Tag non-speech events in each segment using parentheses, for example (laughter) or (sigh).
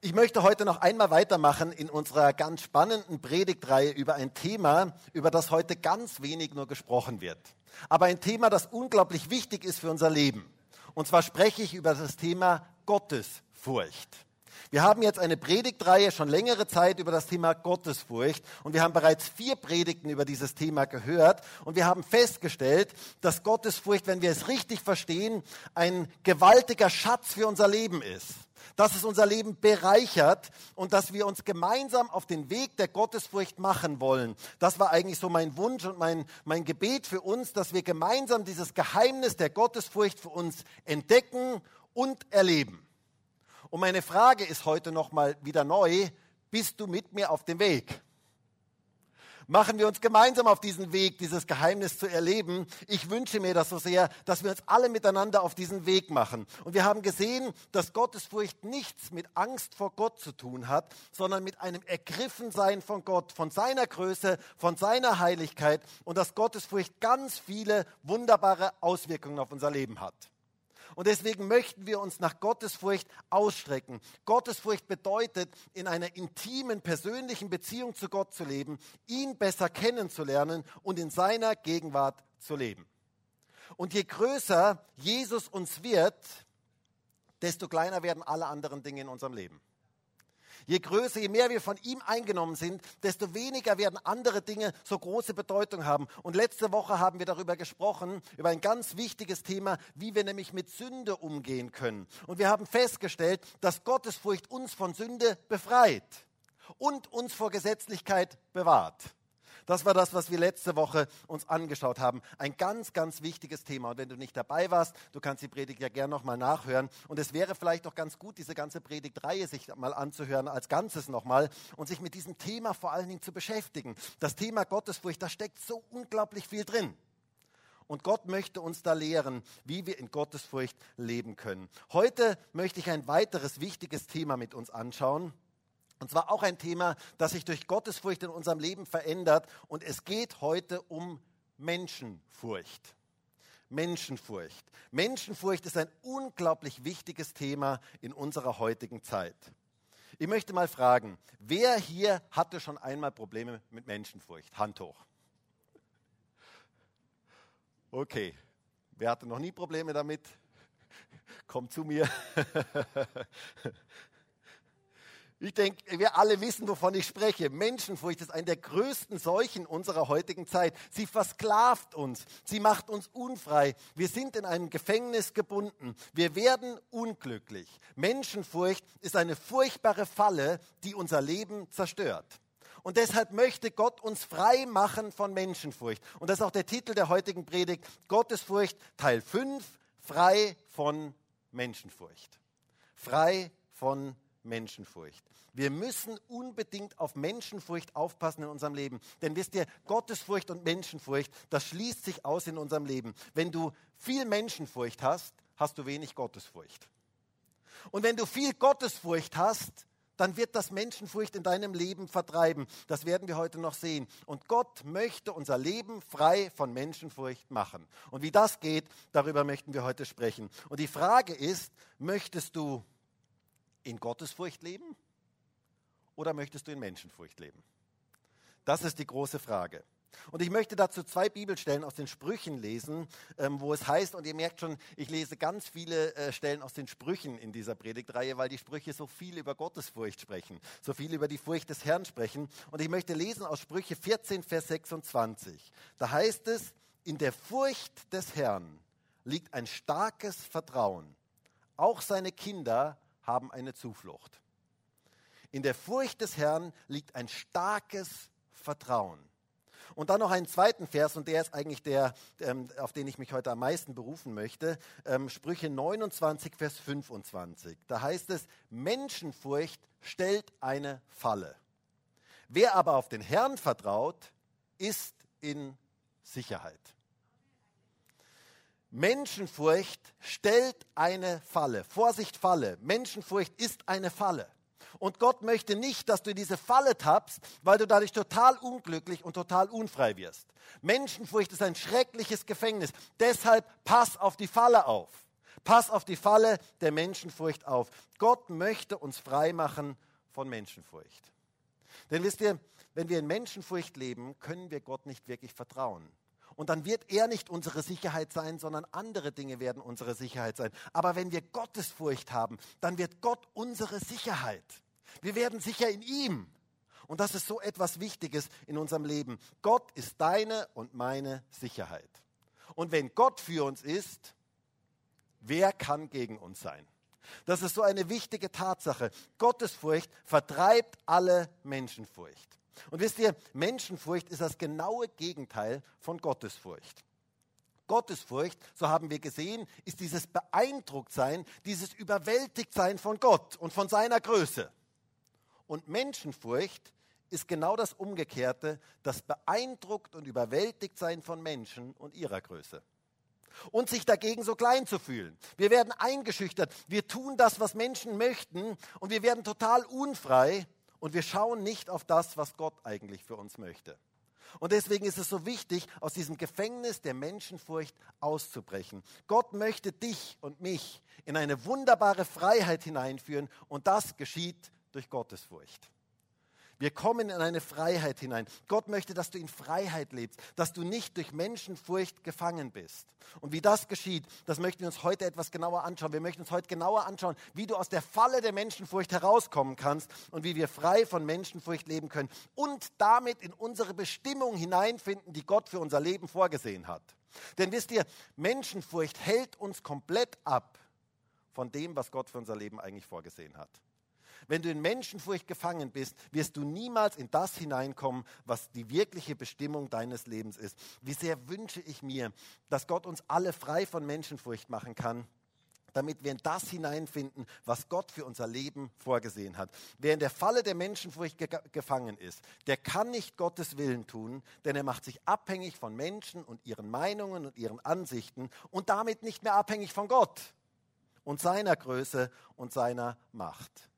Ich möchte heute noch einmal weitermachen in unserer ganz spannenden Predigtreihe über ein Thema, über das heute ganz wenig nur gesprochen wird. Aber ein Thema, das unglaublich wichtig ist für unser Leben. Und zwar spreche ich über das Thema Gottesfurcht. Wir haben jetzt eine Predigtreihe schon längere Zeit über das Thema Gottesfurcht und wir haben bereits vier Predigten über dieses Thema gehört und wir haben festgestellt, dass Gottesfurcht, wenn wir es richtig verstehen, ein gewaltiger Schatz für unser Leben ist dass es unser Leben bereichert und dass wir uns gemeinsam auf den Weg der Gottesfurcht machen wollen. Das war eigentlich so mein Wunsch und mein, mein Gebet für uns, dass wir gemeinsam dieses Geheimnis der Gottesfurcht für uns entdecken und erleben. Und meine Frage ist heute nochmal wieder neu, bist du mit mir auf dem Weg? Machen wir uns gemeinsam auf diesen Weg, dieses Geheimnis zu erleben. Ich wünsche mir das so sehr, dass wir uns alle miteinander auf diesen Weg machen. Und wir haben gesehen, dass Gottesfurcht nichts mit Angst vor Gott zu tun hat, sondern mit einem Ergriffensein von Gott, von seiner Größe, von seiner Heiligkeit und dass Gottesfurcht ganz viele wunderbare Auswirkungen auf unser Leben hat. Und deswegen möchten wir uns nach Gottesfurcht ausstrecken. Gottesfurcht bedeutet, in einer intimen, persönlichen Beziehung zu Gott zu leben, ihn besser kennenzulernen und in seiner Gegenwart zu leben. Und je größer Jesus uns wird, desto kleiner werden alle anderen Dinge in unserem Leben. Je größer, je mehr wir von ihm eingenommen sind, desto weniger werden andere Dinge so große Bedeutung haben. Und letzte Woche haben wir darüber gesprochen, über ein ganz wichtiges Thema, wie wir nämlich mit Sünde umgehen können. Und wir haben festgestellt, dass Gottesfurcht uns von Sünde befreit und uns vor Gesetzlichkeit bewahrt. Das war das, was wir letzte Woche uns angeschaut haben. Ein ganz, ganz wichtiges Thema. Und wenn du nicht dabei warst, du kannst die Predigt ja gerne nochmal nachhören. Und es wäre vielleicht auch ganz gut, diese ganze Predigtreihe sich mal anzuhören als Ganzes nochmal und sich mit diesem Thema vor allen Dingen zu beschäftigen. Das Thema Gottesfurcht, da steckt so unglaublich viel drin. Und Gott möchte uns da lehren, wie wir in Gottesfurcht leben können. Heute möchte ich ein weiteres wichtiges Thema mit uns anschauen. Und zwar auch ein Thema, das sich durch Gottesfurcht in unserem Leben verändert. Und es geht heute um Menschenfurcht. Menschenfurcht. Menschenfurcht ist ein unglaublich wichtiges Thema in unserer heutigen Zeit. Ich möchte mal fragen, wer hier hatte schon einmal Probleme mit Menschenfurcht? Hand hoch. Okay, wer hatte noch nie Probleme damit? Kommt zu mir. (laughs) Ich denke, wir alle wissen, wovon ich spreche. Menschenfurcht ist eine der größten Seuchen unserer heutigen Zeit. Sie versklavt uns. Sie macht uns unfrei. Wir sind in einem Gefängnis gebunden. Wir werden unglücklich. Menschenfurcht ist eine furchtbare Falle, die unser Leben zerstört. Und deshalb möchte Gott uns frei machen von Menschenfurcht. Und das ist auch der Titel der heutigen Predigt. Gottesfurcht Teil 5. Frei von Menschenfurcht. Frei von Menschenfurcht. Menschenfurcht. Wir müssen unbedingt auf Menschenfurcht aufpassen in unserem Leben. Denn wisst ihr, Gottesfurcht und Menschenfurcht, das schließt sich aus in unserem Leben. Wenn du viel Menschenfurcht hast, hast du wenig Gottesfurcht. Und wenn du viel Gottesfurcht hast, dann wird das Menschenfurcht in deinem Leben vertreiben. Das werden wir heute noch sehen. Und Gott möchte unser Leben frei von Menschenfurcht machen. Und wie das geht, darüber möchten wir heute sprechen. Und die Frage ist, möchtest du in Gottesfurcht leben oder möchtest du in Menschenfurcht leben? Das ist die große Frage. Und ich möchte dazu zwei Bibelstellen aus den Sprüchen lesen, ähm, wo es heißt, und ihr merkt schon, ich lese ganz viele äh, Stellen aus den Sprüchen in dieser Predigtreihe, weil die Sprüche so viel über Gottesfurcht sprechen, so viel über die Furcht des Herrn sprechen. Und ich möchte lesen aus Sprüche 14, Vers 26. Da heißt es, in der Furcht des Herrn liegt ein starkes Vertrauen. Auch seine Kinder haben eine Zuflucht. In der Furcht des Herrn liegt ein starkes Vertrauen. Und dann noch einen zweiten Vers, und der ist eigentlich der, ähm, auf den ich mich heute am meisten berufen möchte. Ähm, Sprüche 29, Vers 25. Da heißt es, Menschenfurcht stellt eine Falle. Wer aber auf den Herrn vertraut, ist in Sicherheit. Menschenfurcht stellt eine Falle. Vorsicht, Falle. Menschenfurcht ist eine Falle. Und Gott möchte nicht, dass du in diese Falle tappst, weil du dadurch total unglücklich und total unfrei wirst. Menschenfurcht ist ein schreckliches Gefängnis. Deshalb pass auf die Falle auf. Pass auf die Falle der Menschenfurcht auf. Gott möchte uns frei machen von Menschenfurcht. Denn wisst ihr, wenn wir in Menschenfurcht leben, können wir Gott nicht wirklich vertrauen. Und dann wird er nicht unsere Sicherheit sein, sondern andere Dinge werden unsere Sicherheit sein. Aber wenn wir Gottesfurcht haben, dann wird Gott unsere Sicherheit. Wir werden sicher in ihm. Und das ist so etwas Wichtiges in unserem Leben. Gott ist deine und meine Sicherheit. Und wenn Gott für uns ist, wer kann gegen uns sein? Das ist so eine wichtige Tatsache. Gottesfurcht vertreibt alle Menschenfurcht. Und wisst ihr, Menschenfurcht ist das genaue Gegenteil von Gottesfurcht. Gottesfurcht, so haben wir gesehen, ist dieses Beeindrucktsein, dieses Überwältigtsein von Gott und von seiner Größe. Und Menschenfurcht ist genau das Umgekehrte, das beeindruckt und überwältigt sein von Menschen und ihrer Größe. Und sich dagegen so klein zu fühlen. Wir werden eingeschüchtert, wir tun das, was Menschen möchten und wir werden total unfrei und wir schauen nicht auf das, was Gott eigentlich für uns möchte. Und deswegen ist es so wichtig, aus diesem Gefängnis der Menschenfurcht auszubrechen. Gott möchte dich und mich in eine wunderbare Freiheit hineinführen und das geschieht durch Gottesfurcht. Wir kommen in eine Freiheit hinein. Gott möchte, dass du in Freiheit lebst, dass du nicht durch Menschenfurcht gefangen bist. Und wie das geschieht, das möchten wir uns heute etwas genauer anschauen. Wir möchten uns heute genauer anschauen, wie du aus der Falle der Menschenfurcht herauskommen kannst und wie wir frei von Menschenfurcht leben können und damit in unsere Bestimmung hineinfinden, die Gott für unser Leben vorgesehen hat. Denn wisst ihr, Menschenfurcht hält uns komplett ab von dem, was Gott für unser Leben eigentlich vorgesehen hat. Wenn du in Menschenfurcht gefangen bist, wirst du niemals in das hineinkommen, was die wirkliche Bestimmung deines Lebens ist. Wie sehr wünsche ich mir, dass Gott uns alle frei von Menschenfurcht machen kann damit wir in das hineinfinden, was Gott für unser Leben vorgesehen hat. Wer in der Falle der Menschenfurcht ge gefangen ist, der kann nicht Gottes Willen tun, denn er macht sich abhängig von Menschen und ihren Meinungen und ihren Ansichten und damit nicht mehr abhängig von Gott und seiner Größe und seiner Macht.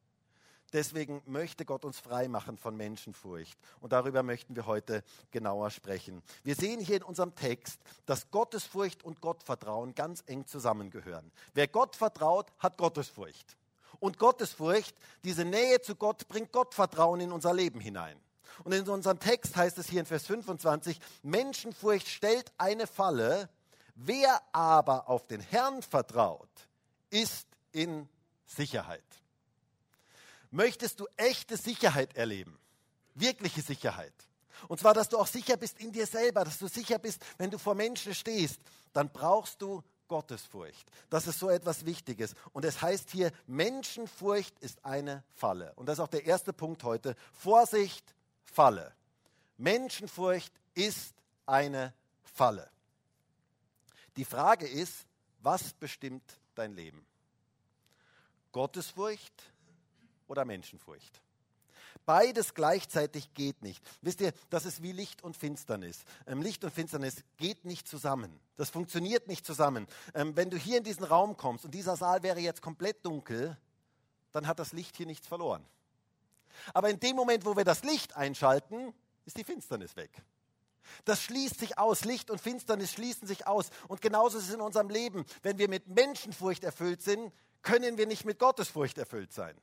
Deswegen möchte Gott uns frei machen von Menschenfurcht. Und darüber möchten wir heute genauer sprechen. Wir sehen hier in unserem Text, dass Gottesfurcht und Gottvertrauen ganz eng zusammengehören. Wer Gott vertraut, hat Gottesfurcht. Und Gottesfurcht, diese Nähe zu Gott, bringt Gottvertrauen in unser Leben hinein. Und in unserem Text heißt es hier in Vers 25, Menschenfurcht stellt eine Falle, wer aber auf den Herrn vertraut, ist in Sicherheit. Möchtest du echte Sicherheit erleben? Wirkliche Sicherheit. Und zwar, dass du auch sicher bist in dir selber, dass du sicher bist, wenn du vor Menschen stehst, dann brauchst du Gottesfurcht. Das ist so etwas Wichtiges. Und es heißt hier, Menschenfurcht ist eine Falle. Und das ist auch der erste Punkt heute. Vorsicht, Falle. Menschenfurcht ist eine Falle. Die Frage ist, was bestimmt dein Leben? Gottesfurcht oder Menschenfurcht. Beides gleichzeitig geht nicht. Wisst ihr, das ist wie Licht und Finsternis. Ähm, Licht und Finsternis geht nicht zusammen. Das funktioniert nicht zusammen. Ähm, wenn du hier in diesen Raum kommst und dieser Saal wäre jetzt komplett dunkel, dann hat das Licht hier nichts verloren. Aber in dem Moment, wo wir das Licht einschalten, ist die Finsternis weg. Das schließt sich aus. Licht und Finsternis schließen sich aus. Und genauso ist es in unserem Leben. Wenn wir mit Menschenfurcht erfüllt sind, können wir nicht mit Gottesfurcht erfüllt sein.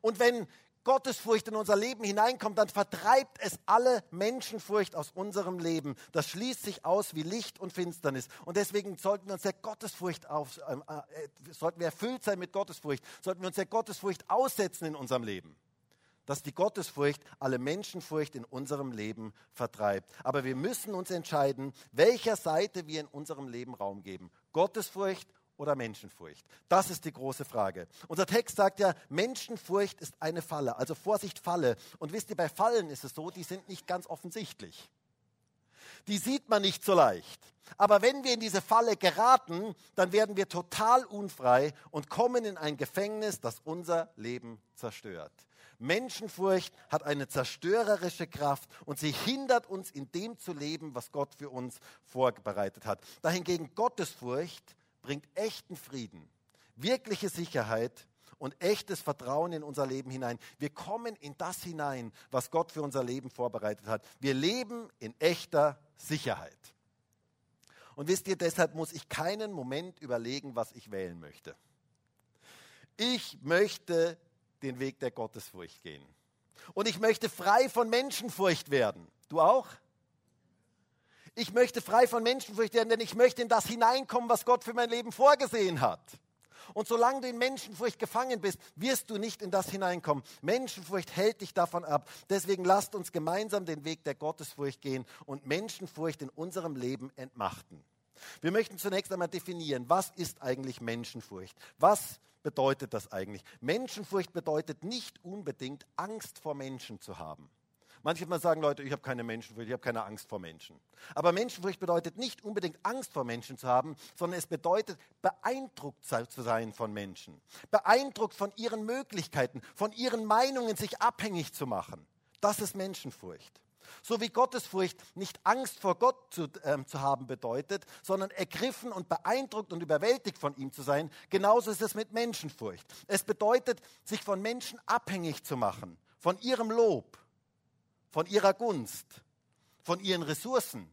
Und wenn Gottesfurcht in unser Leben hineinkommt, dann vertreibt es alle Menschenfurcht aus unserem Leben. Das schließt sich aus wie Licht und Finsternis. Und deswegen sollten wir uns der Gottesfurcht auf, ähm, äh, sollten wir erfüllt sein mit Gottesfurcht, sollten wir uns der Gottesfurcht aussetzen in unserem Leben. Dass die Gottesfurcht alle Menschenfurcht in unserem Leben vertreibt. Aber wir müssen uns entscheiden, welcher Seite wir in unserem Leben Raum geben. Gottesfurcht oder Menschenfurcht? Das ist die große Frage. Unser Text sagt ja, Menschenfurcht ist eine Falle, also Vorsicht Falle. Und wisst ihr, bei Fallen ist es so, die sind nicht ganz offensichtlich. Die sieht man nicht so leicht. Aber wenn wir in diese Falle geraten, dann werden wir total unfrei und kommen in ein Gefängnis, das unser Leben zerstört. Menschenfurcht hat eine zerstörerische Kraft und sie hindert uns in dem zu leben, was Gott für uns vorbereitet hat. Dahingegen Gottesfurcht bringt echten Frieden, wirkliche Sicherheit und echtes Vertrauen in unser Leben hinein. Wir kommen in das hinein, was Gott für unser Leben vorbereitet hat. Wir leben in echter Sicherheit. Und wisst ihr, deshalb muss ich keinen Moment überlegen, was ich wählen möchte. Ich möchte den Weg der Gottesfurcht gehen. Und ich möchte frei von Menschenfurcht werden. Du auch? Ich möchte frei von Menschenfurcht werden, denn ich möchte in das hineinkommen, was Gott für mein Leben vorgesehen hat. Und solange du in Menschenfurcht gefangen bist, wirst du nicht in das hineinkommen. Menschenfurcht hält dich davon ab. Deswegen lasst uns gemeinsam den Weg der Gottesfurcht gehen und Menschenfurcht in unserem Leben entmachten. Wir möchten zunächst einmal definieren, was ist eigentlich Menschenfurcht? Was bedeutet das eigentlich? Menschenfurcht bedeutet nicht unbedingt Angst vor Menschen zu haben. Manchmal sagen Leute, ich habe keine Menschenfurcht, ich habe keine Angst vor Menschen. Aber Menschenfurcht bedeutet nicht unbedingt Angst vor Menschen zu haben, sondern es bedeutet beeindruckt zu sein von Menschen. Beeindruckt von ihren Möglichkeiten, von ihren Meinungen sich abhängig zu machen. Das ist Menschenfurcht. So wie Gottesfurcht nicht Angst vor Gott zu, äh, zu, haben bedeutet, sondern ergriffen und beeindruckt und überwältigt von ihm zu sein, genauso ist es mit Menschenfurcht. Es bedeutet, sich von Menschen abhängig zu machen, von ihrem Lob, von ihrer Gunst, von ihren Ressourcen,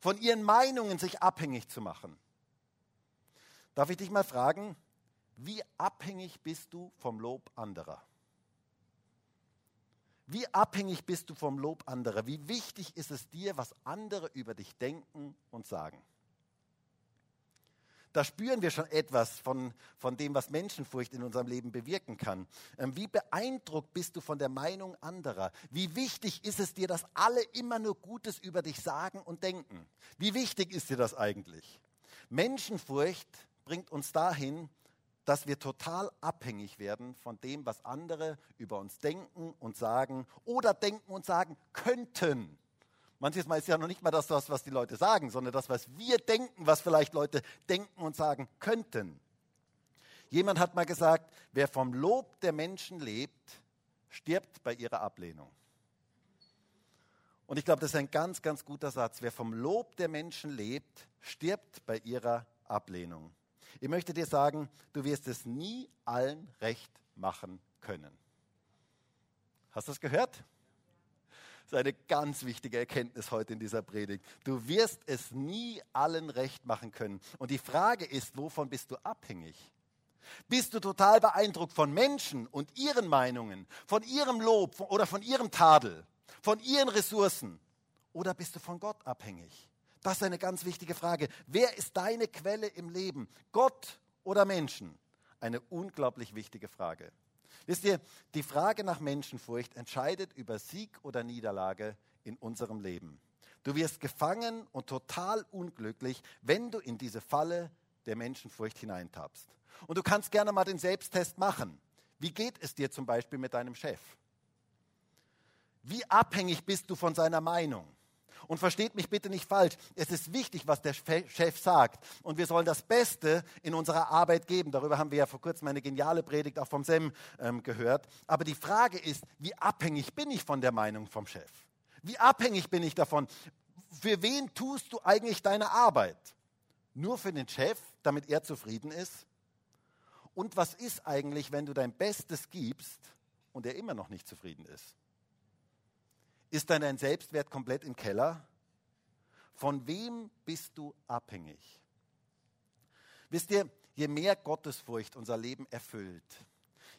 von ihren Meinungen sich abhängig zu machen. Darf ich dich mal fragen, wie abhängig bist du vom Lob anderer? Wie abhängig bist du vom Lob anderer? Wie wichtig ist es dir, was andere über dich denken und sagen? Da spüren wir schon etwas von, von dem, was Menschenfurcht in unserem Leben bewirken kann. Ähm, wie beeindruckt bist du von der Meinung anderer? Wie wichtig ist es dir, dass alle immer nur Gutes über dich sagen und denken? Wie wichtig ist dir das eigentlich? Menschenfurcht bringt uns dahin, dass wir total abhängig werden von dem, was andere über uns denken und sagen oder denken und sagen könnten. Manches Mal ist ja noch nicht mal das, was die Leute sagen, sondern das, was wir denken, was vielleicht Leute denken und sagen könnten. Jemand hat mal gesagt, wer vom Lob der Menschen lebt, stirbt bei ihrer Ablehnung. Und ich glaube, das ist ein ganz, ganz guter Satz. Wer vom Lob der Menschen lebt, stirbt bei ihrer Ablehnung. Ich möchte dir sagen, du wirst es nie allen recht machen können. Hast du das gehört? Das ist eine ganz wichtige Erkenntnis heute in dieser Predigt. Du wirst es nie allen recht machen können. Und die Frage ist, wovon bist du abhängig? Bist du total beeindruckt von Menschen und ihren Meinungen, von ihrem Lob oder von ihrem Tadel, von ihren Ressourcen? Oder bist du von Gott abhängig? Das ist eine ganz wichtige Frage. Wer ist deine Quelle im Leben? Gott oder Menschen? Eine unglaublich wichtige Frage. Wisst ihr, die Frage nach Menschenfurcht entscheidet über Sieg oder Niederlage in unserem Leben. Du wirst gefangen und total unglücklich, wenn du in diese Falle der Menschenfurcht hineintappst. Und du kannst gerne mal den Selbsttest machen. Wie geht es dir zum Beispiel mit deinem Chef? Wie abhängig bist du von seiner Meinung? Und versteht mich bitte nicht falsch, es ist wichtig, was der Chef sagt. Und wir sollen das Beste in unserer Arbeit geben. Darüber haben wir ja vor kurzem eine geniale Predigt auch vom SEM ähm, gehört. Aber die Frage ist, wie abhängig bin ich von der Meinung vom Chef? Wie abhängig bin ich davon? Für wen tust du eigentlich deine Arbeit? Nur für den Chef, damit er zufrieden ist? Und was ist eigentlich, wenn du dein Bestes gibst und er immer noch nicht zufrieden ist? Ist dann dein Selbstwert komplett im Keller? Von wem bist du abhängig? Wisst ihr, je mehr Gottesfurcht unser Leben erfüllt,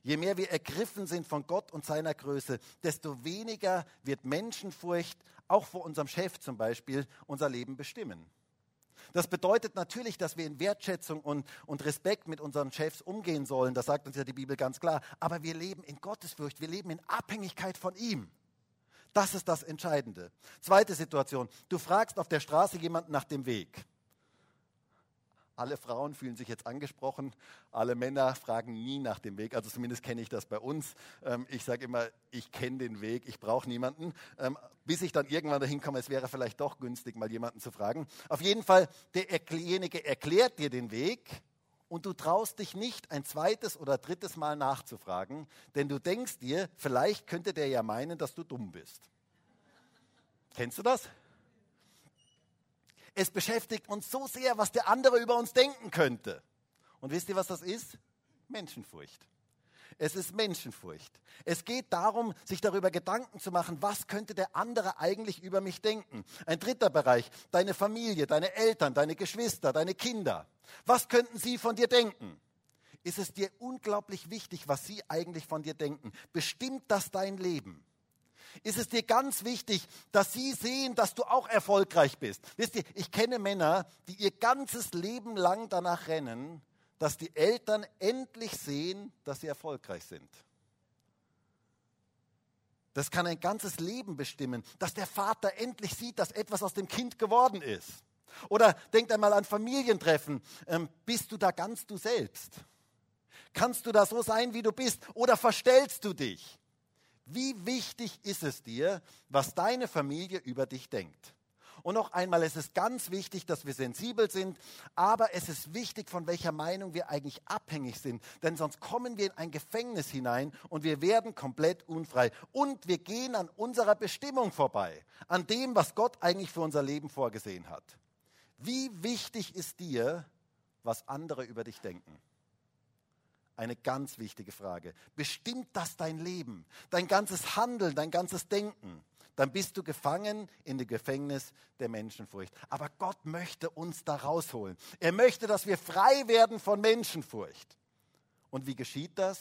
je mehr wir ergriffen sind von Gott und seiner Größe, desto weniger wird Menschenfurcht, auch vor unserem Chef zum Beispiel, unser Leben bestimmen. Das bedeutet natürlich, dass wir in Wertschätzung und, und Respekt mit unseren Chefs umgehen sollen. Das sagt uns ja die Bibel ganz klar. Aber wir leben in Gottesfurcht, wir leben in Abhängigkeit von ihm. Das ist das Entscheidende. Zweite Situation. Du fragst auf der Straße jemanden nach dem Weg. Alle Frauen fühlen sich jetzt angesprochen, alle Männer fragen nie nach dem Weg. Also zumindest kenne ich das bei uns. Ähm, ich sage immer, ich kenne den Weg, ich brauche niemanden. Ähm, bis ich dann irgendwann dahin komme, es wäre vielleicht doch günstig, mal jemanden zu fragen. Auf jeden Fall, derjenige erklärt dir den Weg und du traust dich nicht, ein zweites oder drittes Mal nachzufragen, denn du denkst dir, vielleicht könnte der ja meinen, dass du dumm bist. Kennst du das? Es beschäftigt uns so sehr, was der andere über uns denken könnte. Und wisst ihr, was das ist? Menschenfurcht. Es ist Menschenfurcht. Es geht darum, sich darüber Gedanken zu machen, was könnte der andere eigentlich über mich denken. Ein dritter Bereich, deine Familie, deine Eltern, deine Geschwister, deine Kinder. Was könnten sie von dir denken? Ist es dir unglaublich wichtig, was sie eigentlich von dir denken? Bestimmt das dein Leben? Ist es dir ganz wichtig, dass sie sehen, dass du auch erfolgreich bist? Wisst ihr, ich kenne Männer, die ihr ganzes Leben lang danach rennen, dass die Eltern endlich sehen, dass sie erfolgreich sind. Das kann ein ganzes Leben bestimmen, dass der Vater endlich sieht, dass etwas aus dem Kind geworden ist. Oder denkt einmal an Familientreffen. Ähm, bist du da ganz du selbst? Kannst du da so sein, wie du bist? Oder verstellst du dich? Wie wichtig ist es dir, was deine Familie über dich denkt? Und noch einmal, es ist ganz wichtig, dass wir sensibel sind, aber es ist wichtig, von welcher Meinung wir eigentlich abhängig sind, denn sonst kommen wir in ein Gefängnis hinein und wir werden komplett unfrei. Und wir gehen an unserer Bestimmung vorbei, an dem, was Gott eigentlich für unser Leben vorgesehen hat. Wie wichtig ist dir, was andere über dich denken? Eine ganz wichtige Frage. Bestimmt das dein Leben, dein ganzes Handeln, dein ganzes Denken? Dann bist du gefangen in dem Gefängnis der Menschenfurcht. Aber Gott möchte uns da rausholen. Er möchte, dass wir frei werden von Menschenfurcht. Und wie geschieht das?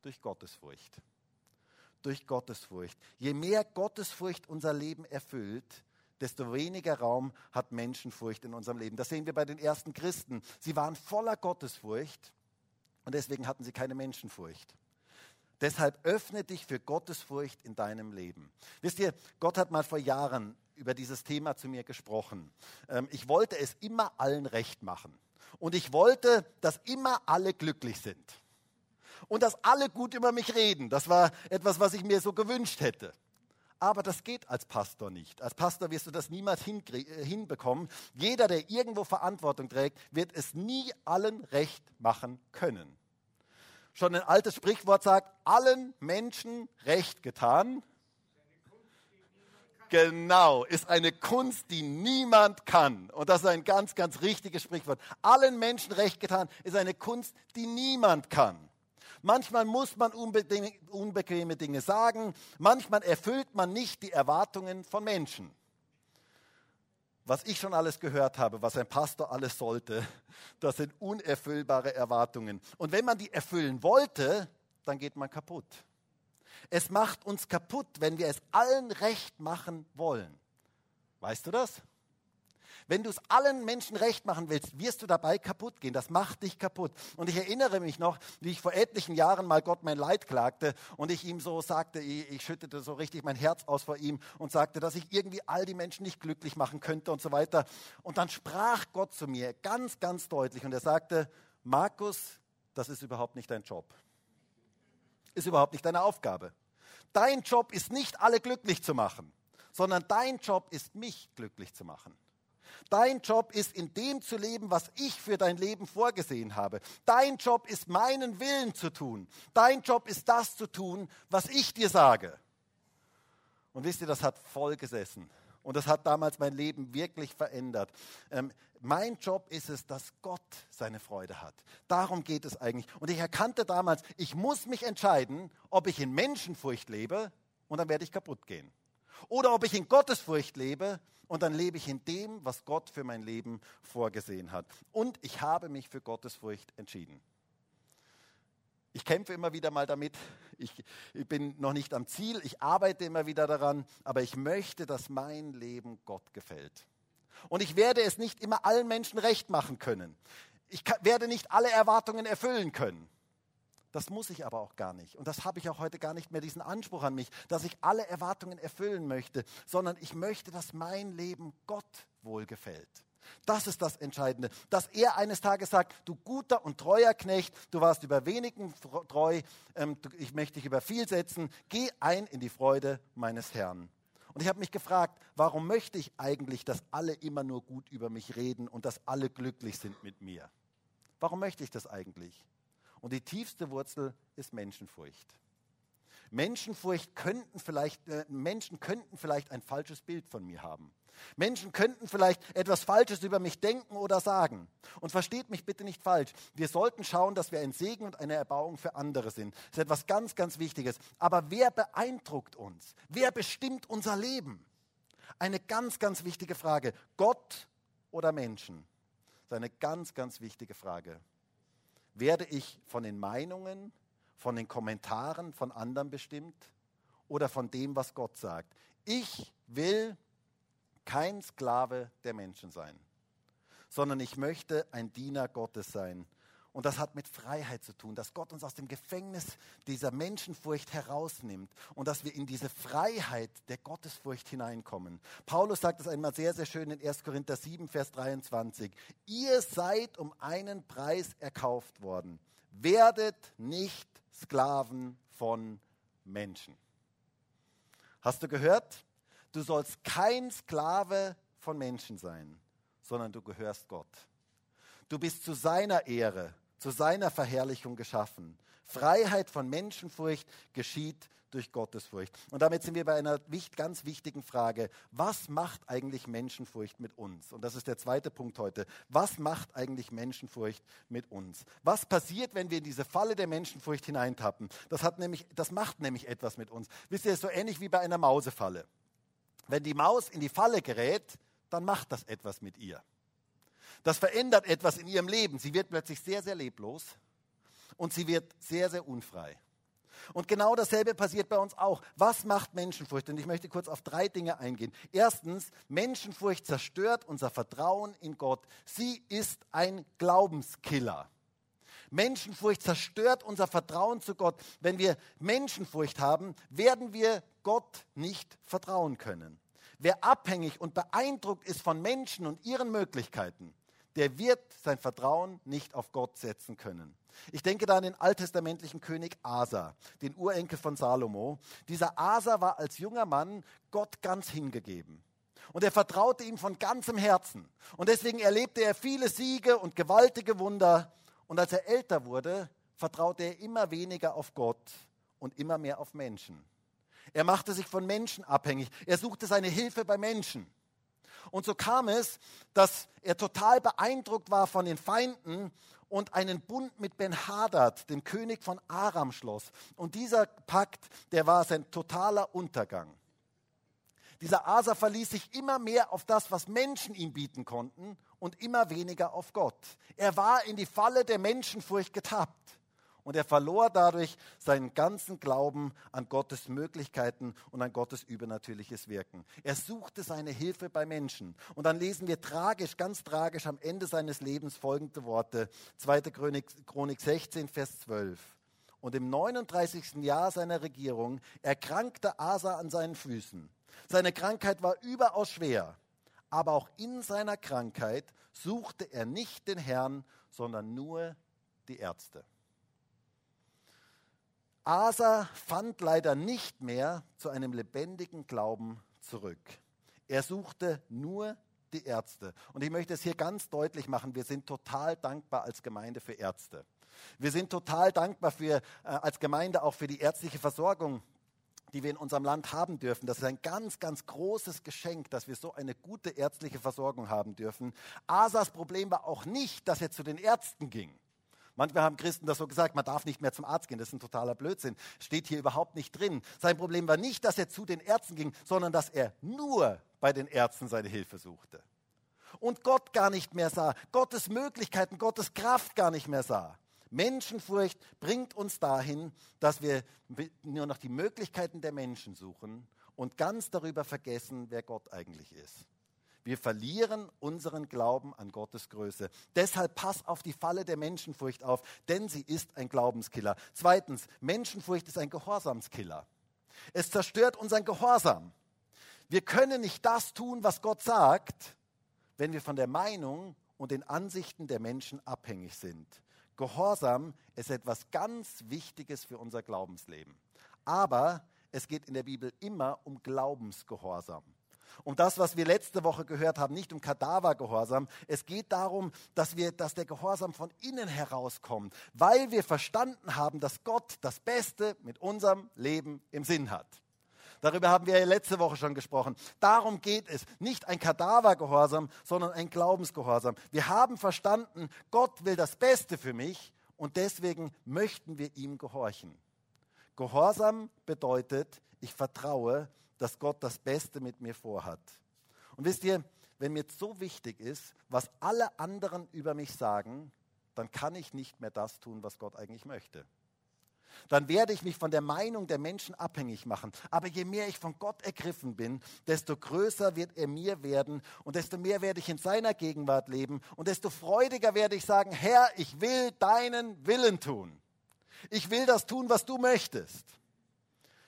Durch Gottesfurcht. Durch Gottesfurcht. Je mehr Gottesfurcht unser Leben erfüllt, desto weniger Raum hat Menschenfurcht in unserem Leben. Das sehen wir bei den ersten Christen. Sie waren voller Gottesfurcht und deswegen hatten sie keine Menschenfurcht. Deshalb öffne dich für Gottesfurcht in deinem Leben. Wisst ihr, Gott hat mal vor Jahren über dieses Thema zu mir gesprochen. Ähm, ich wollte es immer allen recht machen. Und ich wollte, dass immer alle glücklich sind. Und dass alle gut über mich reden. Das war etwas, was ich mir so gewünscht hätte. Aber das geht als Pastor nicht. Als Pastor wirst du das niemals äh, hinbekommen. Jeder, der irgendwo Verantwortung trägt, wird es nie allen recht machen können. Schon ein altes Sprichwort sagt, allen Menschen recht getan. Genau, ist eine Kunst, die niemand kann. Und das ist ein ganz, ganz richtiges Sprichwort. Allen Menschen recht getan ist eine Kunst, die niemand kann. Manchmal muss man unbequeme Dinge sagen. Manchmal erfüllt man nicht die Erwartungen von Menschen. Was ich schon alles gehört habe, was ein Pastor alles sollte, (laughs) das sind unerfüllbare Erwartungen. Und wenn man die erfüllen wollte, dann geht man kaputt. Es macht uns kaputt, wenn wir es allen recht machen wollen. Weißt du das? Wenn du es allen Menschen recht machen willst, wirst du dabei kaputt gehen. Das macht dich kaputt. Und ich erinnere mich noch, wie ich vor etlichen Jahren mal Gott mein Leid klagte und ich ihm so sagte, ich, ich schüttete so richtig mein Herz aus vor ihm und sagte, dass ich irgendwie all die Menschen nicht glücklich machen könnte und so weiter. Und dann sprach Gott zu mir ganz, ganz deutlich und er sagte, Markus, das ist überhaupt nicht dein Job. Ist überhaupt nicht deine Aufgabe. Dein Job ist nicht alle glücklich zu machen, sondern dein Job ist mich glücklich zu machen. Dein Job ist, in dem zu leben, was ich für dein Leben vorgesehen habe. Dein Job ist, meinen Willen zu tun. Dein Job ist, das zu tun, was ich dir sage. Und wisst ihr, das hat voll gesessen. Und das hat damals mein Leben wirklich verändert. Ähm, mein Job ist es, dass Gott seine Freude hat. Darum geht es eigentlich. Und ich erkannte damals, ich muss mich entscheiden, ob ich in Menschenfurcht lebe und dann werde ich kaputt gehen. Oder ob ich in Gottesfurcht lebe und dann lebe ich in dem, was Gott für mein Leben vorgesehen hat. Und ich habe mich für Gottesfurcht entschieden. Ich kämpfe immer wieder mal damit. Ich, ich, bin noch nicht am Ziel. Ich arbeite immer wieder daran. Aber ich möchte, dass mein Leben Gott gefällt. Und ich werde es nicht immer allen Menschen recht machen können. Ich werde nicht alle Erwartungen erfüllen können. Das muss ich aber auch gar nicht. Und das habe ich auch heute gar nicht mehr, diesen Anspruch an mich, dass ich alle Erwartungen erfüllen möchte, sondern ich möchte, dass mein Leben Gott wohlgefällt. Das ist das Entscheidende, dass er eines Tages sagt, du guter und treuer Knecht, du warst über wenigen treu, ähm, ich möchte dich über viel setzen, geh ein in die Freude meines Herrn. Und ich habe mich gefragt, warum möchte ich eigentlich, dass alle immer nur gut über mich reden und dass alle glücklich sind mit mir? Warum möchte ich das eigentlich? Und die tiefste Wurzel ist Menschenfurcht. Menschenfurcht könnten vielleicht, äh, Menschen könnten vielleicht ein falsches Bild von mir haben. Menschen könnten vielleicht etwas Falsches über mich denken oder sagen. Und versteht mich bitte nicht falsch. Wir sollten schauen, dass wir ein Segen und eine Erbauung für andere sind. Das ist etwas ganz, ganz Wichtiges. Aber wer beeindruckt uns? Wer bestimmt unser Leben? Eine ganz, ganz wichtige Frage. Gott oder Menschen? Das ist eine ganz, ganz wichtige Frage. Werde ich von den Meinungen, von den Kommentaren von anderen bestimmt oder von dem, was Gott sagt? Ich will kein Sklave der Menschen sein, sondern ich möchte ein Diener Gottes sein. Und das hat mit Freiheit zu tun, dass Gott uns aus dem Gefängnis dieser Menschenfurcht herausnimmt und dass wir in diese Freiheit der Gottesfurcht hineinkommen. Paulus sagt es einmal sehr, sehr schön in 1 Korinther 7, Vers 23. Ihr seid um einen Preis erkauft worden. Werdet nicht Sklaven von Menschen. Hast du gehört? Du sollst kein Sklave von Menschen sein, sondern du gehörst Gott. Du bist zu seiner Ehre, zu seiner Verherrlichung geschaffen. Freiheit von Menschenfurcht geschieht durch Gottesfurcht. Und damit sind wir bei einer ganz wichtigen Frage. Was macht eigentlich Menschenfurcht mit uns? Und das ist der zweite Punkt heute. Was macht eigentlich Menschenfurcht mit uns? Was passiert, wenn wir in diese Falle der Menschenfurcht hineintappen? Das, hat nämlich, das macht nämlich etwas mit uns. Wisst ihr, es ist so ähnlich wie bei einer Mausefalle. Wenn die Maus in die Falle gerät, dann macht das etwas mit ihr. Das verändert etwas in ihrem Leben. Sie wird plötzlich sehr, sehr leblos und sie wird sehr, sehr unfrei. Und genau dasselbe passiert bei uns auch. Was macht Menschenfurcht? Und ich möchte kurz auf drei Dinge eingehen. Erstens, Menschenfurcht zerstört unser Vertrauen in Gott. Sie ist ein Glaubenskiller. Menschenfurcht zerstört unser Vertrauen zu Gott. Wenn wir Menschenfurcht haben, werden wir Gott nicht vertrauen können. Wer abhängig und beeindruckt ist von Menschen und ihren Möglichkeiten, der wird sein Vertrauen nicht auf Gott setzen können. Ich denke da an den alttestamentlichen König Asa, den Urenkel von Salomo. Dieser Asa war als junger Mann Gott ganz hingegeben. Und er vertraute ihm von ganzem Herzen. Und deswegen erlebte er viele Siege und gewaltige Wunder. Und als er älter wurde, vertraute er immer weniger auf Gott und immer mehr auf Menschen. Er machte sich von Menschen abhängig. Er suchte seine Hilfe bei Menschen. Und so kam es, dass er total beeindruckt war von den Feinden und einen Bund mit Ben-Hadad, dem König von Aram, schloss. Und dieser Pakt, der war sein totaler Untergang. Dieser Asa verließ sich immer mehr auf das, was Menschen ihm bieten konnten und immer weniger auf Gott. Er war in die Falle der Menschenfurcht getappt und er verlor dadurch seinen ganzen Glauben an Gottes Möglichkeiten und an Gottes übernatürliches Wirken. Er suchte seine Hilfe bei Menschen. Und dann lesen wir tragisch, ganz tragisch am Ende seines Lebens folgende Worte. 2. Chronik, Chronik 16, Vers 12. Und im 39. Jahr seiner Regierung erkrankte Asa an seinen Füßen. Seine Krankheit war überaus schwer aber auch in seiner Krankheit suchte er nicht den Herrn, sondern nur die Ärzte. Asa fand leider nicht mehr zu einem lebendigen Glauben zurück. Er suchte nur die Ärzte. Und ich möchte es hier ganz deutlich machen, wir sind total dankbar als Gemeinde für Ärzte. Wir sind total dankbar für, äh, als Gemeinde auch für die ärztliche Versorgung, die wir in unserem Land haben dürfen. Das ist ein ganz, ganz großes Geschenk, dass wir so eine gute ärztliche Versorgung haben dürfen. Asas Problem war auch nicht, dass er zu den Ärzten ging. Manchmal haben Christen das so gesagt, man darf nicht mehr zum Arzt gehen, das ist ein totaler Blödsinn. Steht hier überhaupt nicht drin. Sein Problem war nicht, dass er zu den Ärzten ging, sondern dass er nur bei den Ärzten seine Hilfe suchte. Und Gott gar nicht mehr sah, Gottes Möglichkeiten, Gottes Kraft gar nicht mehr sah. Menschenfurcht bringt uns dahin, dass wir nur noch die Möglichkeiten der Menschen suchen und ganz darüber vergessen, wer Gott eigentlich ist. Wir verlieren unseren Glauben an Gottes Größe. Deshalb pass auf die Falle der Menschenfurcht auf, denn sie ist ein Glaubenskiller. Zweitens, Menschenfurcht ist ein Gehorsamskiller. Es zerstört unseren Gehorsam. Wir können nicht das tun, was Gott sagt, wenn wir von der Meinung und den Ansichten der Menschen abhängig sind. Gehorsam ist etwas ganz Wichtiges für unser Glaubensleben. Aber es geht in der Bibel immer um Glaubensgehorsam. Um das, was wir letzte Woche gehört haben, nicht um Kadavergehorsam. Es geht darum, dass, wir, dass der Gehorsam von innen herauskommt, weil wir verstanden haben, dass Gott das Beste mit unserem Leben im Sinn hat. Darüber haben wir ja letzte Woche schon gesprochen. Darum geht es. Nicht ein Kadavergehorsam, sondern ein Glaubensgehorsam. Wir haben verstanden, Gott will das Beste für mich und deswegen möchten wir ihm gehorchen. Gehorsam bedeutet, ich vertraue, dass Gott das Beste mit mir vorhat. Und wisst ihr, wenn mir so wichtig ist, was alle anderen über mich sagen, dann kann ich nicht mehr das tun, was Gott eigentlich möchte. Dann werde ich mich von der Meinung der Menschen abhängig machen. Aber je mehr ich von Gott ergriffen bin, desto größer wird er mir werden und desto mehr werde ich in seiner Gegenwart leben und desto freudiger werde ich sagen, Herr, ich will deinen Willen tun. Ich will das tun, was du möchtest.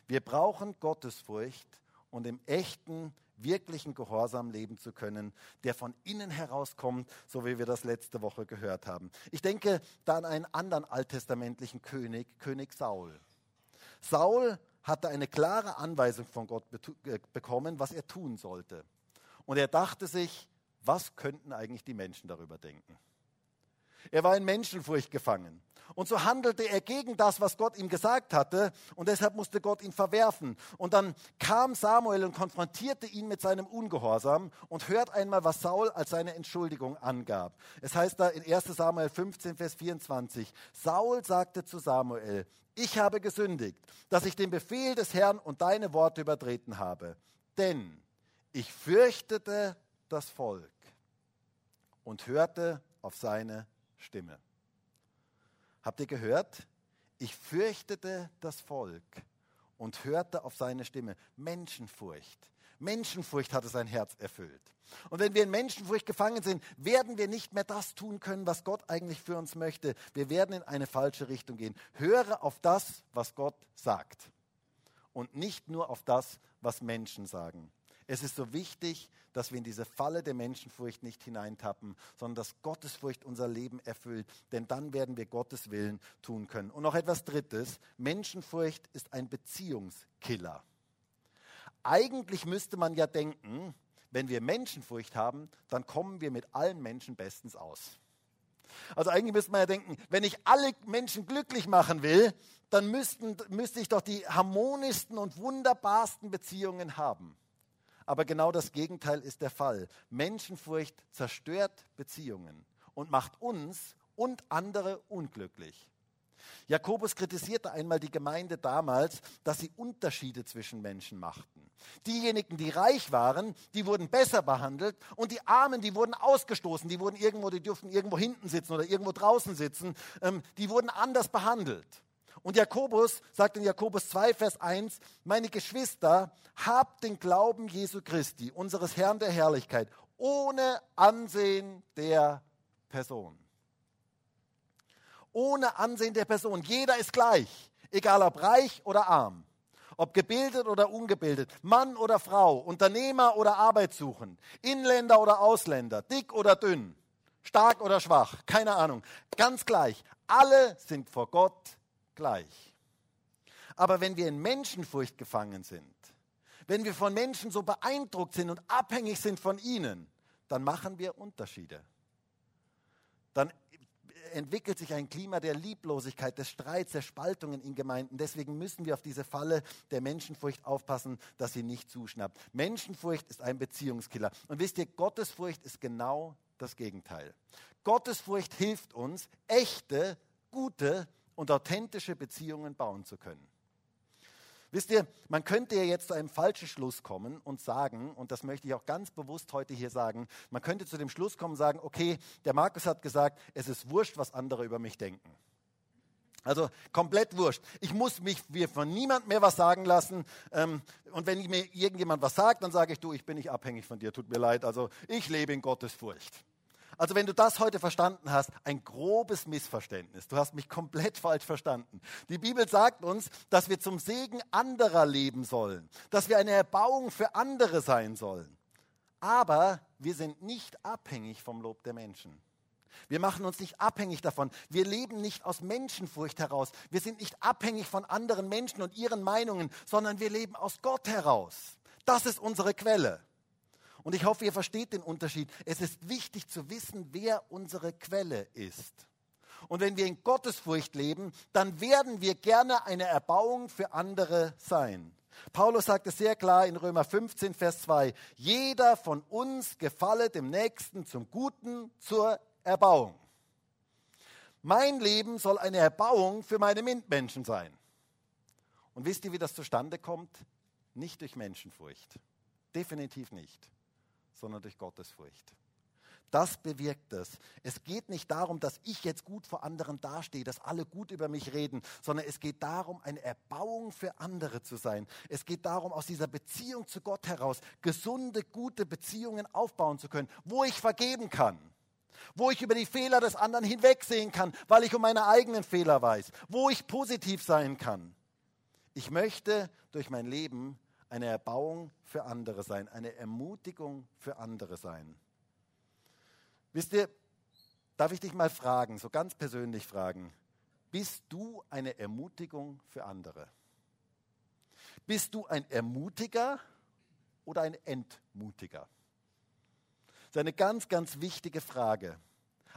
Wir brauchen Gottesfurcht und im echten wirklichen Gehorsam leben zu können, der von innen herauskommt, so wie wir das letzte Woche gehört haben. Ich denke da an einen anderen alttestamentlichen König, König Saul. Saul hatte eine klare Anweisung von Gott äh, bekommen, was er tun sollte. Und er dachte sich, was könnten eigentlich die Menschen darüber denken? Er war in Menschenfurcht gefangen. Und so handelte er gegen das, was Gott ihm gesagt hatte. Und deshalb musste Gott ihn verwerfen. Und dann kam Samuel und konfrontierte ihn mit seinem Ungehorsam. Und hört einmal, was Saul als seine Entschuldigung angab. Es heißt da in 1 Samuel 15, Vers 24. Saul sagte zu Samuel, ich habe gesündigt, dass ich den Befehl des Herrn und deine Worte übertreten habe. Denn ich fürchtete das Volk und hörte auf seine Stimme. Habt ihr gehört? Ich fürchtete das Volk und hörte auf seine Stimme. Menschenfurcht. Menschenfurcht hatte sein Herz erfüllt. Und wenn wir in Menschenfurcht gefangen sind, werden wir nicht mehr das tun können, was Gott eigentlich für uns möchte. Wir werden in eine falsche Richtung gehen. Höre auf das, was Gott sagt und nicht nur auf das, was Menschen sagen. Es ist so wichtig, dass wir in diese Falle der Menschenfurcht nicht hineintappen, sondern dass Gottesfurcht unser Leben erfüllt. Denn dann werden wir Gottes Willen tun können. Und noch etwas Drittes. Menschenfurcht ist ein Beziehungskiller. Eigentlich müsste man ja denken, wenn wir Menschenfurcht haben, dann kommen wir mit allen Menschen bestens aus. Also eigentlich müsste man ja denken, wenn ich alle Menschen glücklich machen will, dann müssten, müsste ich doch die harmonischsten und wunderbarsten Beziehungen haben. Aber genau das Gegenteil ist der Fall. Menschenfurcht zerstört Beziehungen und macht uns und andere unglücklich. Jakobus kritisierte einmal die Gemeinde damals, dass sie Unterschiede zwischen Menschen machten. Diejenigen, die reich waren, die wurden besser behandelt und die Armen, die wurden ausgestoßen, die wurden irgendwo, die durften irgendwo hinten sitzen oder irgendwo draußen sitzen, ähm, die wurden anders behandelt. Und Jakobus sagt in Jakobus 2, Vers 1, meine Geschwister, habt den Glauben Jesu Christi, unseres Herrn der Herrlichkeit, ohne Ansehen der Person. Ohne Ansehen der Person. Jeder ist gleich, egal ob reich oder arm, ob gebildet oder ungebildet, Mann oder Frau, Unternehmer oder Arbeitssuchend, Inländer oder Ausländer, dick oder dünn, stark oder schwach, keine Ahnung, ganz gleich. Alle sind vor Gott gleich. Aber wenn wir in Menschenfurcht gefangen sind, wenn wir von Menschen so beeindruckt sind und abhängig sind von ihnen, dann machen wir Unterschiede. Dann entwickelt sich ein Klima der Lieblosigkeit, des Streits, der Spaltungen in Gemeinden. Deswegen müssen wir auf diese Falle der Menschenfurcht aufpassen, dass sie nicht zuschnappt. Menschenfurcht ist ein Beziehungskiller. Und wisst ihr, Gottesfurcht ist genau das Gegenteil. Gottesfurcht hilft uns, echte, gute und authentische Beziehungen bauen zu können. Wisst ihr, man könnte ja jetzt zu einem falschen Schluss kommen und sagen, und das möchte ich auch ganz bewusst heute hier sagen, man könnte zu dem Schluss kommen und sagen, okay, der Markus hat gesagt, es ist wurscht, was andere über mich denken. Also komplett wurscht. Ich muss mich von niemand mehr was sagen lassen. Ähm, und wenn mir irgendjemand was sagt, dann sage ich, du, ich bin nicht abhängig von dir, tut mir leid. Also ich lebe in Gottes Furcht. Also wenn du das heute verstanden hast, ein grobes Missverständnis. Du hast mich komplett falsch verstanden. Die Bibel sagt uns, dass wir zum Segen anderer leben sollen, dass wir eine Erbauung für andere sein sollen. Aber wir sind nicht abhängig vom Lob der Menschen. Wir machen uns nicht abhängig davon. Wir leben nicht aus Menschenfurcht heraus. Wir sind nicht abhängig von anderen Menschen und ihren Meinungen, sondern wir leben aus Gott heraus. Das ist unsere Quelle. Und ich hoffe, ihr versteht den Unterschied. Es ist wichtig zu wissen, wer unsere Quelle ist. Und wenn wir in Gottesfurcht leben, dann werden wir gerne eine Erbauung für andere sein. Paulus sagt es sehr klar in Römer 15, Vers 2. Jeder von uns gefalle dem Nächsten zum Guten, zur Erbauung. Mein Leben soll eine Erbauung für meine Mitmenschen sein. Und wisst ihr, wie das zustande kommt? Nicht durch Menschenfurcht. Definitiv nicht, sondern durch Gottesfurcht. Das bewirkt es. Es geht nicht darum, dass ich jetzt gut vor anderen dastehe, dass alle gut über mich reden, sondern es geht darum, eine Erbauung für andere zu sein. Es geht darum, aus dieser Beziehung zu Gott heraus gesunde, gute Beziehungen aufbauen zu können, wo ich vergeben kann, wo ich über die Fehler des anderen hinwegsehen kann, weil ich um meine eigenen Fehler weiß, wo ich positiv sein kann. Ich möchte durch mein Leben eine Erbauung für andere sein, eine Ermutigung für andere sein. Wisst ihr, darf ich dich mal fragen, so ganz persönlich fragen, bist du eine Ermutigung für andere? Bist du ein Ermutiger oder ein Entmutiger? Das ist eine ganz, ganz wichtige Frage.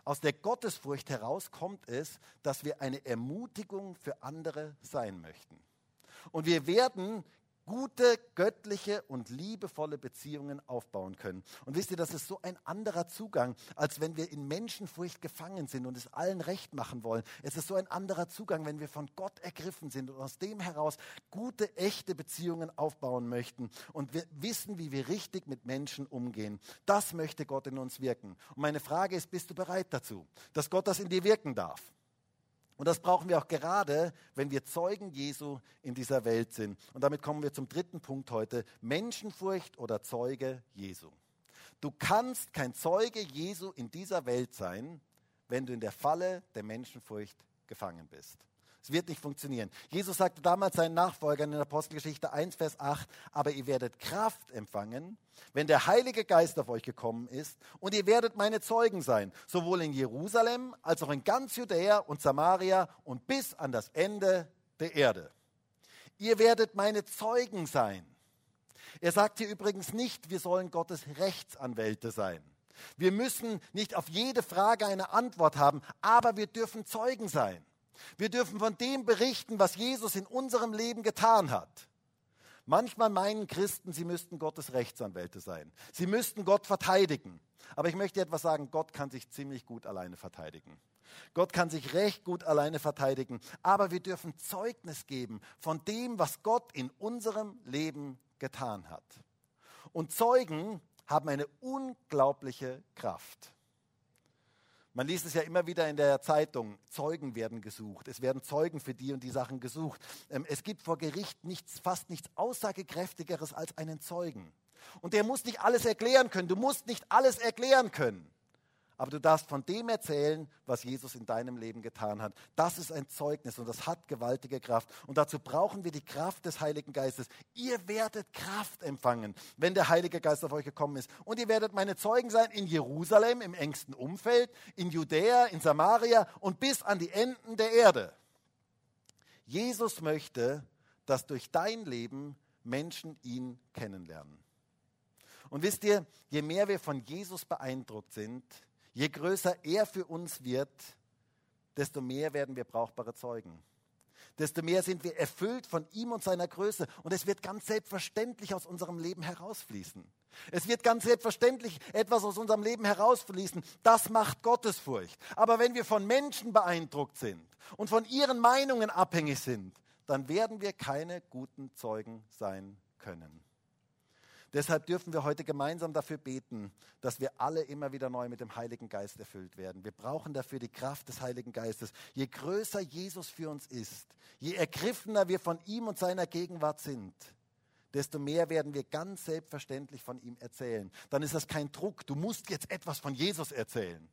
Aus der Gottesfurcht heraus kommt es, dass wir eine Ermutigung für andere sein möchten. Und wir werden gute, göttliche und liebevolle Beziehungen aufbauen können. Und wisst ihr, das ist so ein anderer Zugang, als wenn wir in Menschenfurcht gefangen sind und es allen recht machen wollen. Es ist so ein anderer Zugang, wenn wir von Gott ergriffen sind und aus dem heraus gute, echte Beziehungen aufbauen möchten und wir wissen, wie wir richtig mit Menschen umgehen. Das möchte Gott in uns wirken. Und meine Frage ist, bist du bereit dazu, dass Gott das in dir wirken darf? Und das brauchen wir auch gerade, wenn wir Zeugen Jesu in dieser Welt sind. Und damit kommen wir zum dritten Punkt heute. Menschenfurcht oder Zeuge Jesu. Du kannst kein Zeuge Jesu in dieser Welt sein, wenn du in der Falle der Menschenfurcht gefangen bist. Es wird nicht funktionieren. Jesus sagte damals seinen Nachfolgern in Apostelgeschichte 1, Vers 8, aber ihr werdet Kraft empfangen, wenn der Heilige Geist auf euch gekommen ist, und ihr werdet meine Zeugen sein, sowohl in Jerusalem als auch in ganz Judäa und Samaria und bis an das Ende der Erde. Ihr werdet meine Zeugen sein. Er sagt hier übrigens nicht, wir sollen Gottes Rechtsanwälte sein. Wir müssen nicht auf jede Frage eine Antwort haben, aber wir dürfen Zeugen sein. Wir dürfen von dem berichten, was Jesus in unserem Leben getan hat. Manchmal meinen Christen, sie müssten Gottes Rechtsanwälte sein. Sie müssten Gott verteidigen. Aber ich möchte etwas sagen, Gott kann sich ziemlich gut alleine verteidigen. Gott kann sich recht gut alleine verteidigen. Aber wir dürfen Zeugnis geben von dem, was Gott in unserem Leben getan hat. Und Zeugen haben eine unglaubliche Kraft. Man liest es ja immer wieder in der Zeitung, Zeugen werden gesucht. Es werden Zeugen für die und die Sachen gesucht. Ähm, es gibt vor Gericht nichts, fast nichts Aussagekräftigeres als einen Zeugen. Und der muss nicht alles erklären können. Du musst nicht alles erklären können aber du darfst von dem erzählen, was Jesus in deinem Leben getan hat. Das ist ein Zeugnis und das hat gewaltige Kraft. Und dazu brauchen wir die Kraft des Heiligen Geistes. Ihr werdet Kraft empfangen, wenn der Heilige Geist auf euch gekommen ist. Und ihr werdet meine Zeugen sein in Jerusalem, im engsten Umfeld, in Judäa, in Samaria und bis an die Enden der Erde. Jesus möchte, dass durch dein Leben Menschen ihn kennenlernen. Und wisst ihr, je mehr wir von Jesus beeindruckt sind, Je größer er für uns wird, desto mehr werden wir brauchbare Zeugen. Desto mehr sind wir erfüllt von ihm und seiner Größe. Und es wird ganz selbstverständlich aus unserem Leben herausfließen. Es wird ganz selbstverständlich etwas aus unserem Leben herausfließen. Das macht Gottesfurcht. Aber wenn wir von Menschen beeindruckt sind und von ihren Meinungen abhängig sind, dann werden wir keine guten Zeugen sein können. Deshalb dürfen wir heute gemeinsam dafür beten, dass wir alle immer wieder neu mit dem Heiligen Geist erfüllt werden. Wir brauchen dafür die Kraft des Heiligen Geistes. Je größer Jesus für uns ist, je ergriffener wir von ihm und seiner Gegenwart sind, desto mehr werden wir ganz selbstverständlich von ihm erzählen. Dann ist das kein Druck, du musst jetzt etwas von Jesus erzählen,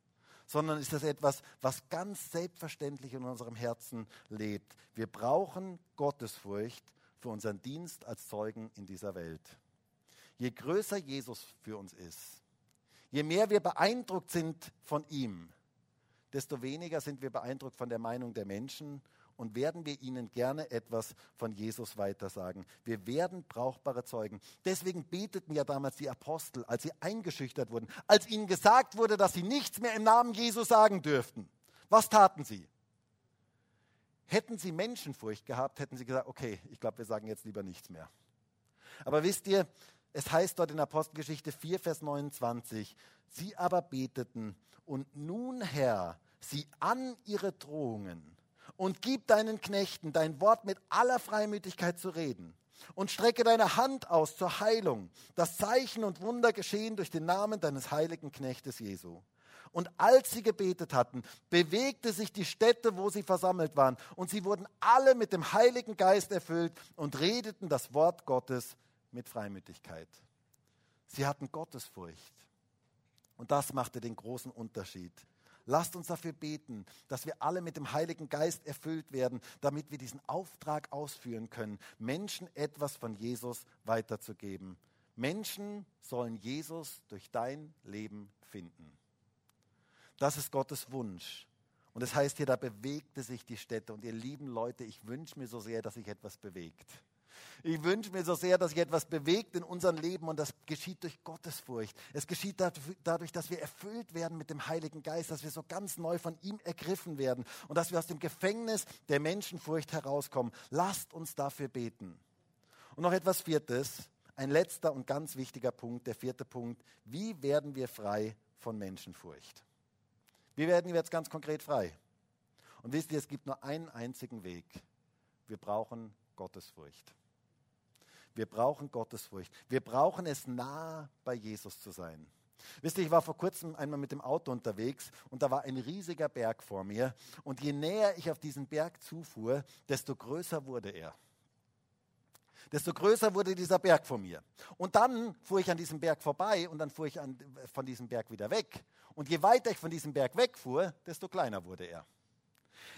sondern ist das etwas, was ganz selbstverständlich in unserem Herzen lebt. Wir brauchen Gottesfurcht für unseren Dienst als Zeugen in dieser Welt. Je größer Jesus für uns ist, je mehr wir beeindruckt sind von ihm, desto weniger sind wir beeindruckt von der Meinung der Menschen und werden wir ihnen gerne etwas von Jesus weitersagen. Wir werden brauchbare Zeugen. Deswegen beteten ja damals die Apostel, als sie eingeschüchtert wurden, als ihnen gesagt wurde, dass sie nichts mehr im Namen Jesu sagen dürften. Was taten sie? Hätten sie Menschenfurcht gehabt, hätten sie gesagt, okay, ich glaube, wir sagen jetzt lieber nichts mehr. Aber wisst ihr, es heißt dort in Apostelgeschichte 4, Vers 29, sie aber beteten, und nun, Herr, sieh an ihre Drohungen und gib deinen Knechten dein Wort mit aller Freimütigkeit zu reden und strecke deine Hand aus zur Heilung, dass Zeichen und Wunder geschehen durch den Namen deines heiligen Knechtes Jesu. Und als sie gebetet hatten, bewegte sich die Stätte, wo sie versammelt waren, und sie wurden alle mit dem Heiligen Geist erfüllt und redeten das Wort Gottes mit Freimütigkeit. Sie hatten Gottesfurcht. Und das machte den großen Unterschied. Lasst uns dafür beten, dass wir alle mit dem Heiligen Geist erfüllt werden, damit wir diesen Auftrag ausführen können, Menschen etwas von Jesus weiterzugeben. Menschen sollen Jesus durch dein Leben finden. Das ist Gottes Wunsch. Und es das heißt hier, da bewegte sich die Städte. Und ihr lieben Leute, ich wünsche mir so sehr, dass sich etwas bewegt. Ich wünsche mir so sehr, dass sich etwas bewegt in unserem Leben und das geschieht durch Gottesfurcht. Es geschieht dadurch, dass wir erfüllt werden mit dem Heiligen Geist, dass wir so ganz neu von ihm ergriffen werden und dass wir aus dem Gefängnis der Menschenfurcht herauskommen. Lasst uns dafür beten. Und noch etwas Viertes, ein letzter und ganz wichtiger Punkt, der vierte Punkt. Wie werden wir frei von Menschenfurcht? Wie werden wir jetzt ganz konkret frei? Und wisst ihr, es gibt nur einen einzigen Weg. Wir brauchen Gottesfurcht. Wir brauchen Gottesfurcht. Wir brauchen es nah bei Jesus zu sein. Wisst ihr, ich war vor kurzem einmal mit dem Auto unterwegs und da war ein riesiger Berg vor mir. Und je näher ich auf diesen Berg zufuhr, desto größer wurde er. Desto größer wurde dieser Berg vor mir. Und dann fuhr ich an diesem Berg vorbei und dann fuhr ich an, von diesem Berg wieder weg. Und je weiter ich von diesem Berg wegfuhr, desto kleiner wurde er.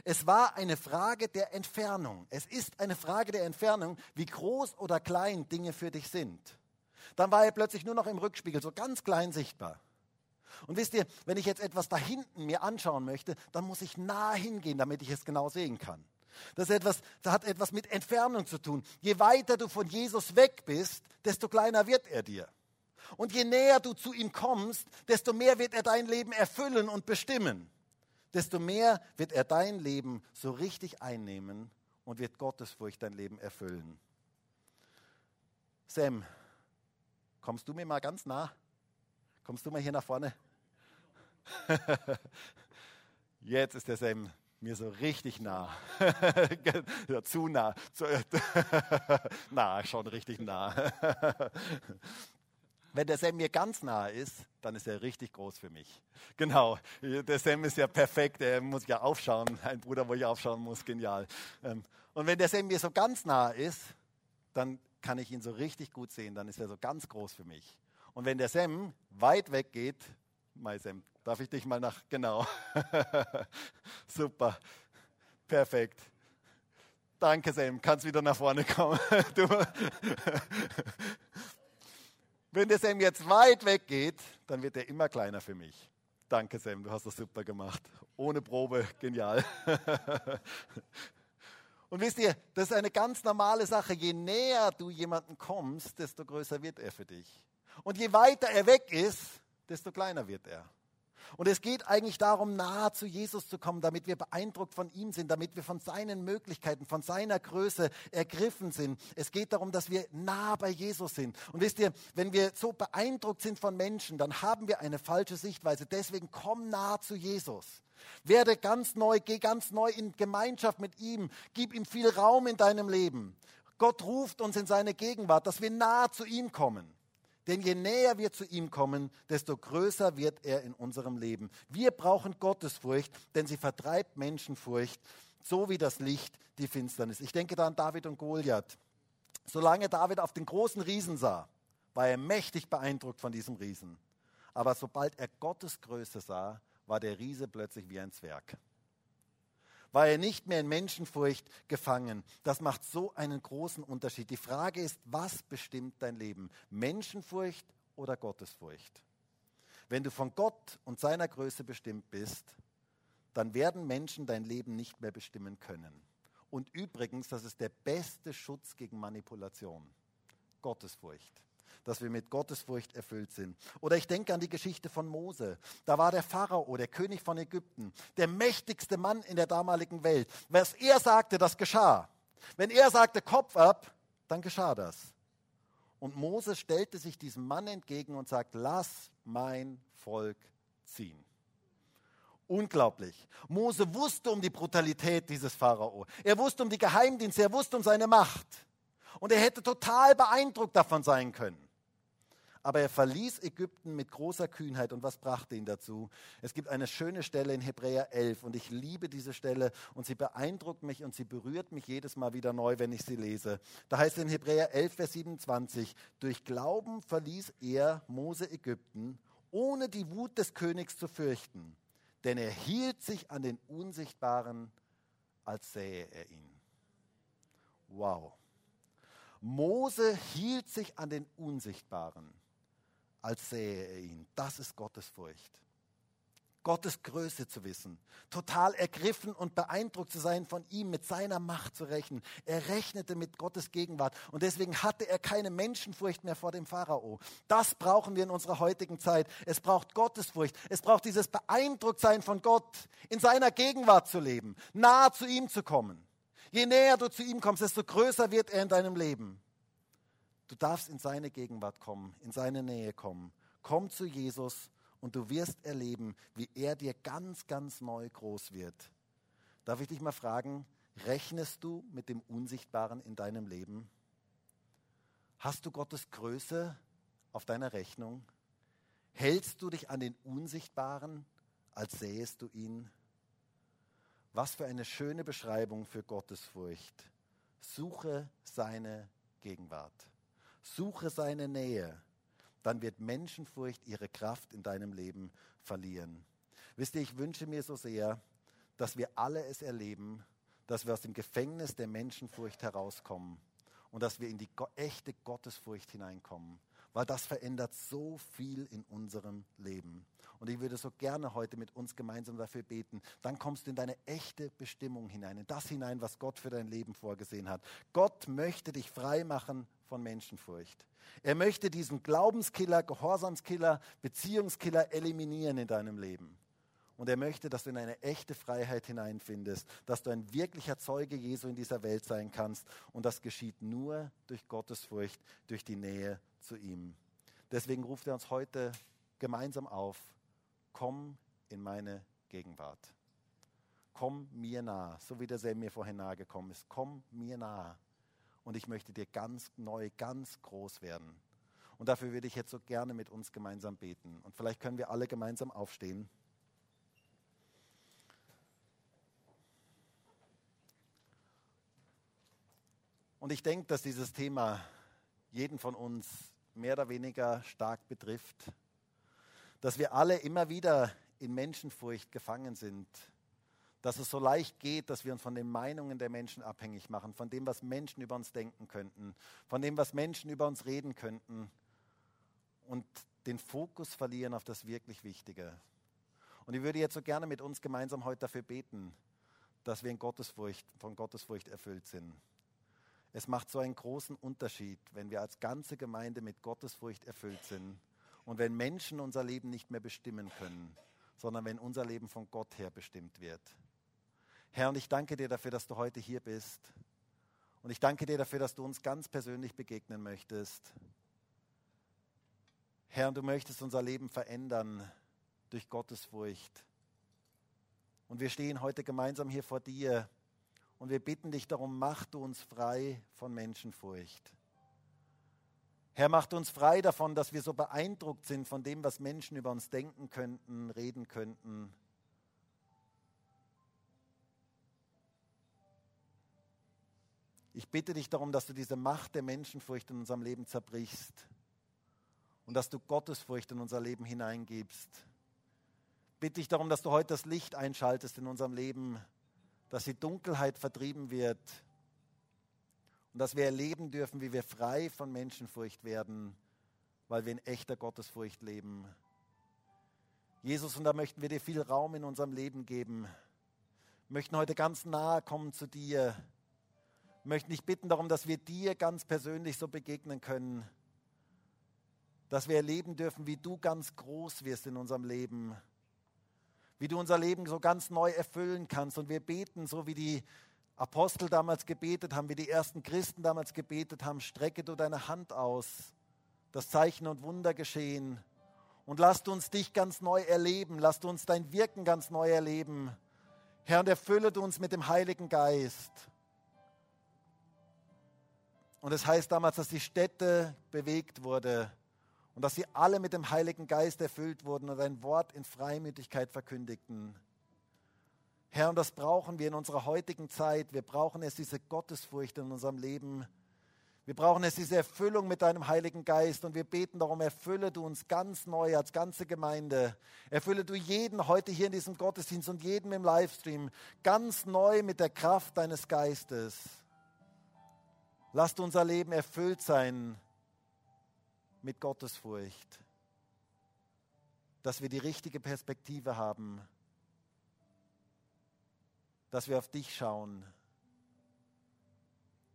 Es war eine Frage der Entfernung. Es ist eine Frage der Entfernung, wie groß oder klein Dinge für dich sind. Dann war er plötzlich nur noch im Rückspiegel, so ganz klein sichtbar. Und wisst ihr, wenn ich jetzt etwas da hinten mir anschauen möchte, dann muss ich nah hingehen, damit ich es genau sehen kann. Das, etwas, das hat etwas mit Entfernung zu tun. Je weiter du von Jesus weg bist, desto kleiner wird er dir. Und je näher du zu ihm kommst, desto mehr wird er dein Leben erfüllen und bestimmen desto mehr wird er dein Leben so richtig einnehmen und wird Gottesfurcht dein Leben erfüllen. Sam, kommst du mir mal ganz nah? Kommst du mal hier nach vorne? (laughs) Jetzt ist der Sam mir so richtig nah. (laughs) ja, zu nah. (laughs) Nah, schon richtig nah. Wenn der Sam mir ganz nahe ist, dann ist er richtig groß für mich. (laughs) Genau, der Sam ist ja perfekt, er muss ja aufschauen, ein Bruder, wo ich aufschauen muss, genial. Ähm, und wenn der Sam mir so ganz nahe ist, dann kann ich ihn so richtig gut sehen, dann ist er so ganz groß für mich. Und wenn der Sam weit weg geht, mein Sam, darf ich dich mal nach, genau, (laughs) super, perfekt. Danke Sam, kannst wieder nach vorne kommen. (laughs) Du. Wenn der Sam jetzt weit weg geht, dann wird er immer kleiner für mich. Danke Sam, du hast das super gemacht. Ohne Probe, genial. (laughs) Und wisst ihr, das ist eine ganz normale Sache. Je näher du jemanden kommst, desto größer wird er für dich. Und je weiter er weg ist, desto kleiner wird er. Und es geht eigentlich darum, nahe zu Jesus zu kommen, damit wir beeindruckt von ihm sind, damit wir von seinen Möglichkeiten, von seiner Größe ergriffen sind. Es geht darum, dass wir nah bei Jesus sind. Und wisst ihr, wenn wir so beeindruckt sind von Menschen, dann haben wir eine falsche Sichtweise. Deswegen komm nah zu Jesus. Werde ganz neu, geh ganz neu in Gemeinschaft mit ihm, gib ihm viel Raum in deinem Leben. Gott ruft uns in seine Gegenwart, dass wir nah zu ihm kommen. Denn je näher wir zu ihm kommen, desto größer wird er in unserem Leben. Wir brauchen Gottesfurcht, denn sie vertreibt Menschenfurcht, so wie das Licht die Finsternis. Ich denke da an David und Goliath. Solange David auf den großen Riesen sah, war er mächtig beeindruckt von diesem Riesen. Aber sobald er Gottes Größe sah, war der Riese plötzlich wie ein Zwerg war er nicht mehr in Menschenfurcht gefangen. Das macht so einen großen Unterschied. Die Frage ist, was bestimmt dein Leben? Menschenfurcht oder Gottesfurcht? Wenn du von Gott und seiner Größe bestimmt bist, dann werden Menschen dein Leben nicht mehr bestimmen können. Und übrigens, das ist der beste Schutz gegen Manipulation. Gottesfurcht dass wir mit Gottesfurcht erfüllt sind. Oder ich denke an die Geschichte von Mose. Da war der Pharao, der König von Ägypten, der mächtigste Mann in der damaligen Welt. Was er sagte, das geschah. Wenn er sagte Kopf ab, dann geschah das. Und Mose stellte sich diesem Mann entgegen und sagt, lass mein Volk ziehen. Unglaublich. Mose wusste um die Brutalität dieses Pharao. Er wusste um die Geheimdienste, er wusste um seine Macht. Und er hätte total beeindruckt davon sein können. Aber er verließ Ägypten mit großer Kühnheit. Und was brachte ihn dazu? Es gibt eine schöne Stelle in Hebräer 11 und ich liebe diese Stelle und sie beeindruckt mich und sie berührt mich jedes Mal wieder neu, wenn ich sie lese. Da heißt es in Hebräer 11, Vers 27, durch Glauben verließ er Mose Ägypten, ohne die Wut des Königs zu fürchten, denn er hielt sich an den Unsichtbaren, als sähe er ihn. Wow. Mose hielt sich an den Unsichtbaren als sähe er ihn. Das ist Gottes Furcht. Gottes Größe zu wissen, total ergriffen und beeindruckt zu sein von ihm, mit seiner Macht zu rechnen. Er rechnete mit Gottes Gegenwart und deswegen hatte er keine Menschenfurcht mehr vor dem Pharao. Das brauchen wir in unserer heutigen Zeit. Es braucht Gottesfurcht. Es braucht dieses Beeindrucktsein von Gott, in seiner Gegenwart zu leben, nahe zu ihm zu kommen. Je näher du zu ihm kommst, desto größer wird er in deinem Leben. Du darfst in seine Gegenwart kommen, in seine Nähe kommen. Komm zu Jesus und du wirst erleben, wie er dir ganz, ganz neu groß wird. Darf ich dich mal fragen, rechnest du mit dem Unsichtbaren in deinem Leben? Hast du Gottes Größe auf deiner Rechnung? Hältst du dich an den Unsichtbaren, als sähest du ihn? Was für eine schöne Beschreibung für Gottesfurcht. Suche seine Gegenwart. Suche seine Nähe, dann wird Menschenfurcht ihre Kraft in deinem Leben verlieren. Wisst ihr, ich wünsche mir so sehr, dass wir alle es erleben, dass wir aus dem Gefängnis der Menschenfurcht herauskommen und dass wir in die echte Gottesfurcht hineinkommen, weil das verändert so viel in unserem Leben. Und ich würde so gerne heute mit uns gemeinsam dafür beten. Dann kommst du in deine echte Bestimmung hinein, in das hinein, was Gott für dein Leben vorgesehen hat. Gott möchte dich frei machen von Menschenfurcht. Er möchte diesen Glaubenskiller, Gehorsamskiller, Beziehungskiller eliminieren in deinem Leben. Und er möchte, dass du in eine echte Freiheit hineinfindest, dass du ein wirklicher Zeuge Jesu in dieser Welt sein kannst. Und das geschieht nur durch Gottesfurcht, durch die Nähe zu ihm. Deswegen ruft er uns heute gemeinsam auf, komm in meine Gegenwart. Komm mir nah, so wie der Sam mir vorhin nahe gekommen ist. Komm mir nah und ich möchte dir ganz neu, ganz groß werden. Und dafür würde ich jetzt so gerne mit uns gemeinsam beten. Und vielleicht können wir alle gemeinsam aufstehen. Und ich denke, dass dieses Thema jeden von uns mehr oder weniger stark betrifft. Dass wir alle immer wieder in Menschenfurcht gefangen sind dass es so leicht geht, dass wir uns von den Meinungen der Menschen abhängig machen, von dem, was Menschen über uns denken könnten, von dem, was Menschen über uns reden könnten und den Fokus verlieren auf das wirklich Wichtige. Und ich würde jetzt so gerne mit uns gemeinsam heute dafür beten, dass wir in Gottesfurcht, von Gottesfurcht erfüllt sind. Es macht so einen großen Unterschied, wenn wir als ganze Gemeinde mit Gottesfurcht erfüllt sind und wenn Menschen unser Leben nicht mehr bestimmen können, sondern wenn unser Leben von Gott her bestimmt wird. Herr, und ich danke dir dafür, dass du heute hier bist. Und ich danke dir dafür, dass du uns ganz persönlich begegnen möchtest. Herr, du möchtest unser Leben verändern durch Gottes Furcht. Und wir stehen heute gemeinsam hier vor dir und wir bitten dich darum, mach du uns frei von Menschenfurcht. Herr, mach uns frei davon, dass wir so beeindruckt sind von dem, was Menschen über uns denken könnten, reden könnten. Ich bitte dich darum, dass du diese Macht der Menschenfurcht in unserem Leben zerbrichst und dass du Gottesfurcht in unser Leben hineingibst. Bitte dich darum, dass du heute das Licht einschaltest in unserem Leben, dass die Dunkelheit vertrieben wird und dass wir erleben dürfen, wie wir frei von Menschenfurcht werden, weil wir in echter Gottesfurcht leben. Jesus, und da möchten wir dir viel Raum in unserem Leben geben, möchten heute ganz nahe kommen zu dir. Möchten dich bitten darum, dass wir dir ganz persönlich so begegnen können, dass wir erleben dürfen, wie du ganz groß wirst in unserem Leben, wie du unser Leben so ganz neu erfüllen kannst. Und wir beten, so wie die Apostel damals gebetet haben, wie die ersten Christen damals gebetet haben, strecke du deine Hand aus, dass Zeichen und Wunder geschehen. Und lasst uns dich ganz neu erleben, lasst uns dein Wirken ganz neu erleben. Herr, und erfülle uns mit dem Heiligen Geist. Und es heißt damals, dass die Städte bewegt wurde und dass sie alle mit dem Heiligen Geist erfüllt wurden und ein Wort in Freimütigkeit verkündigten. Herr, und das brauchen wir in unserer heutigen Zeit. Wir brauchen es, diese Gottesfurcht in unserem Leben. Wir brauchen es, diese Erfüllung mit deinem Heiligen Geist. Und wir beten darum, erfülle du uns ganz neu als ganze Gemeinde. Erfülle du jeden heute hier in diesem Gottesdienst und jeden im Livestream ganz neu mit der Kraft deines Geistes. Lasst unser Leben erfüllt sein mit Gottesfurcht. Dass wir die richtige Perspektive haben dass wir auf dich schauen.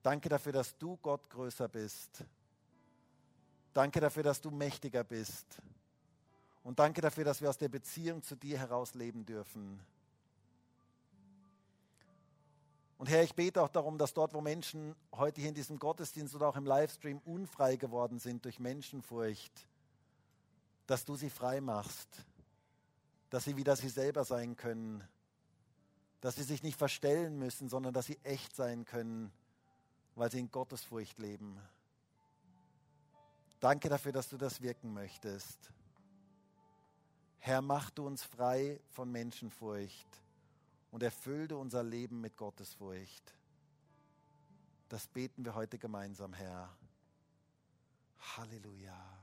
Danke dafür, dass du Gott größer bist. Danke dafür, dass du mächtiger bist. Und danke dafür, dass wir aus der Beziehung zu dir heraus leben dürfen. Und Herr, ich bete auch darum, dass dort, wo Menschen heute hier in diesem Gottesdienst oder auch im Livestream unfrei geworden sind durch Menschenfurcht, dass du sie frei machst, dass sie wieder sie selber sein können, dass sie sich nicht verstellen müssen, sondern dass sie echt sein können, weil sie in Gottesfurcht leben. Danke dafür, dass du das wirken möchtest. Herr, mach du uns frei von Menschenfurcht und erfülle unser Leben mit Gottesfurcht. Das beten wir heute gemeinsam, Herr. Halleluja.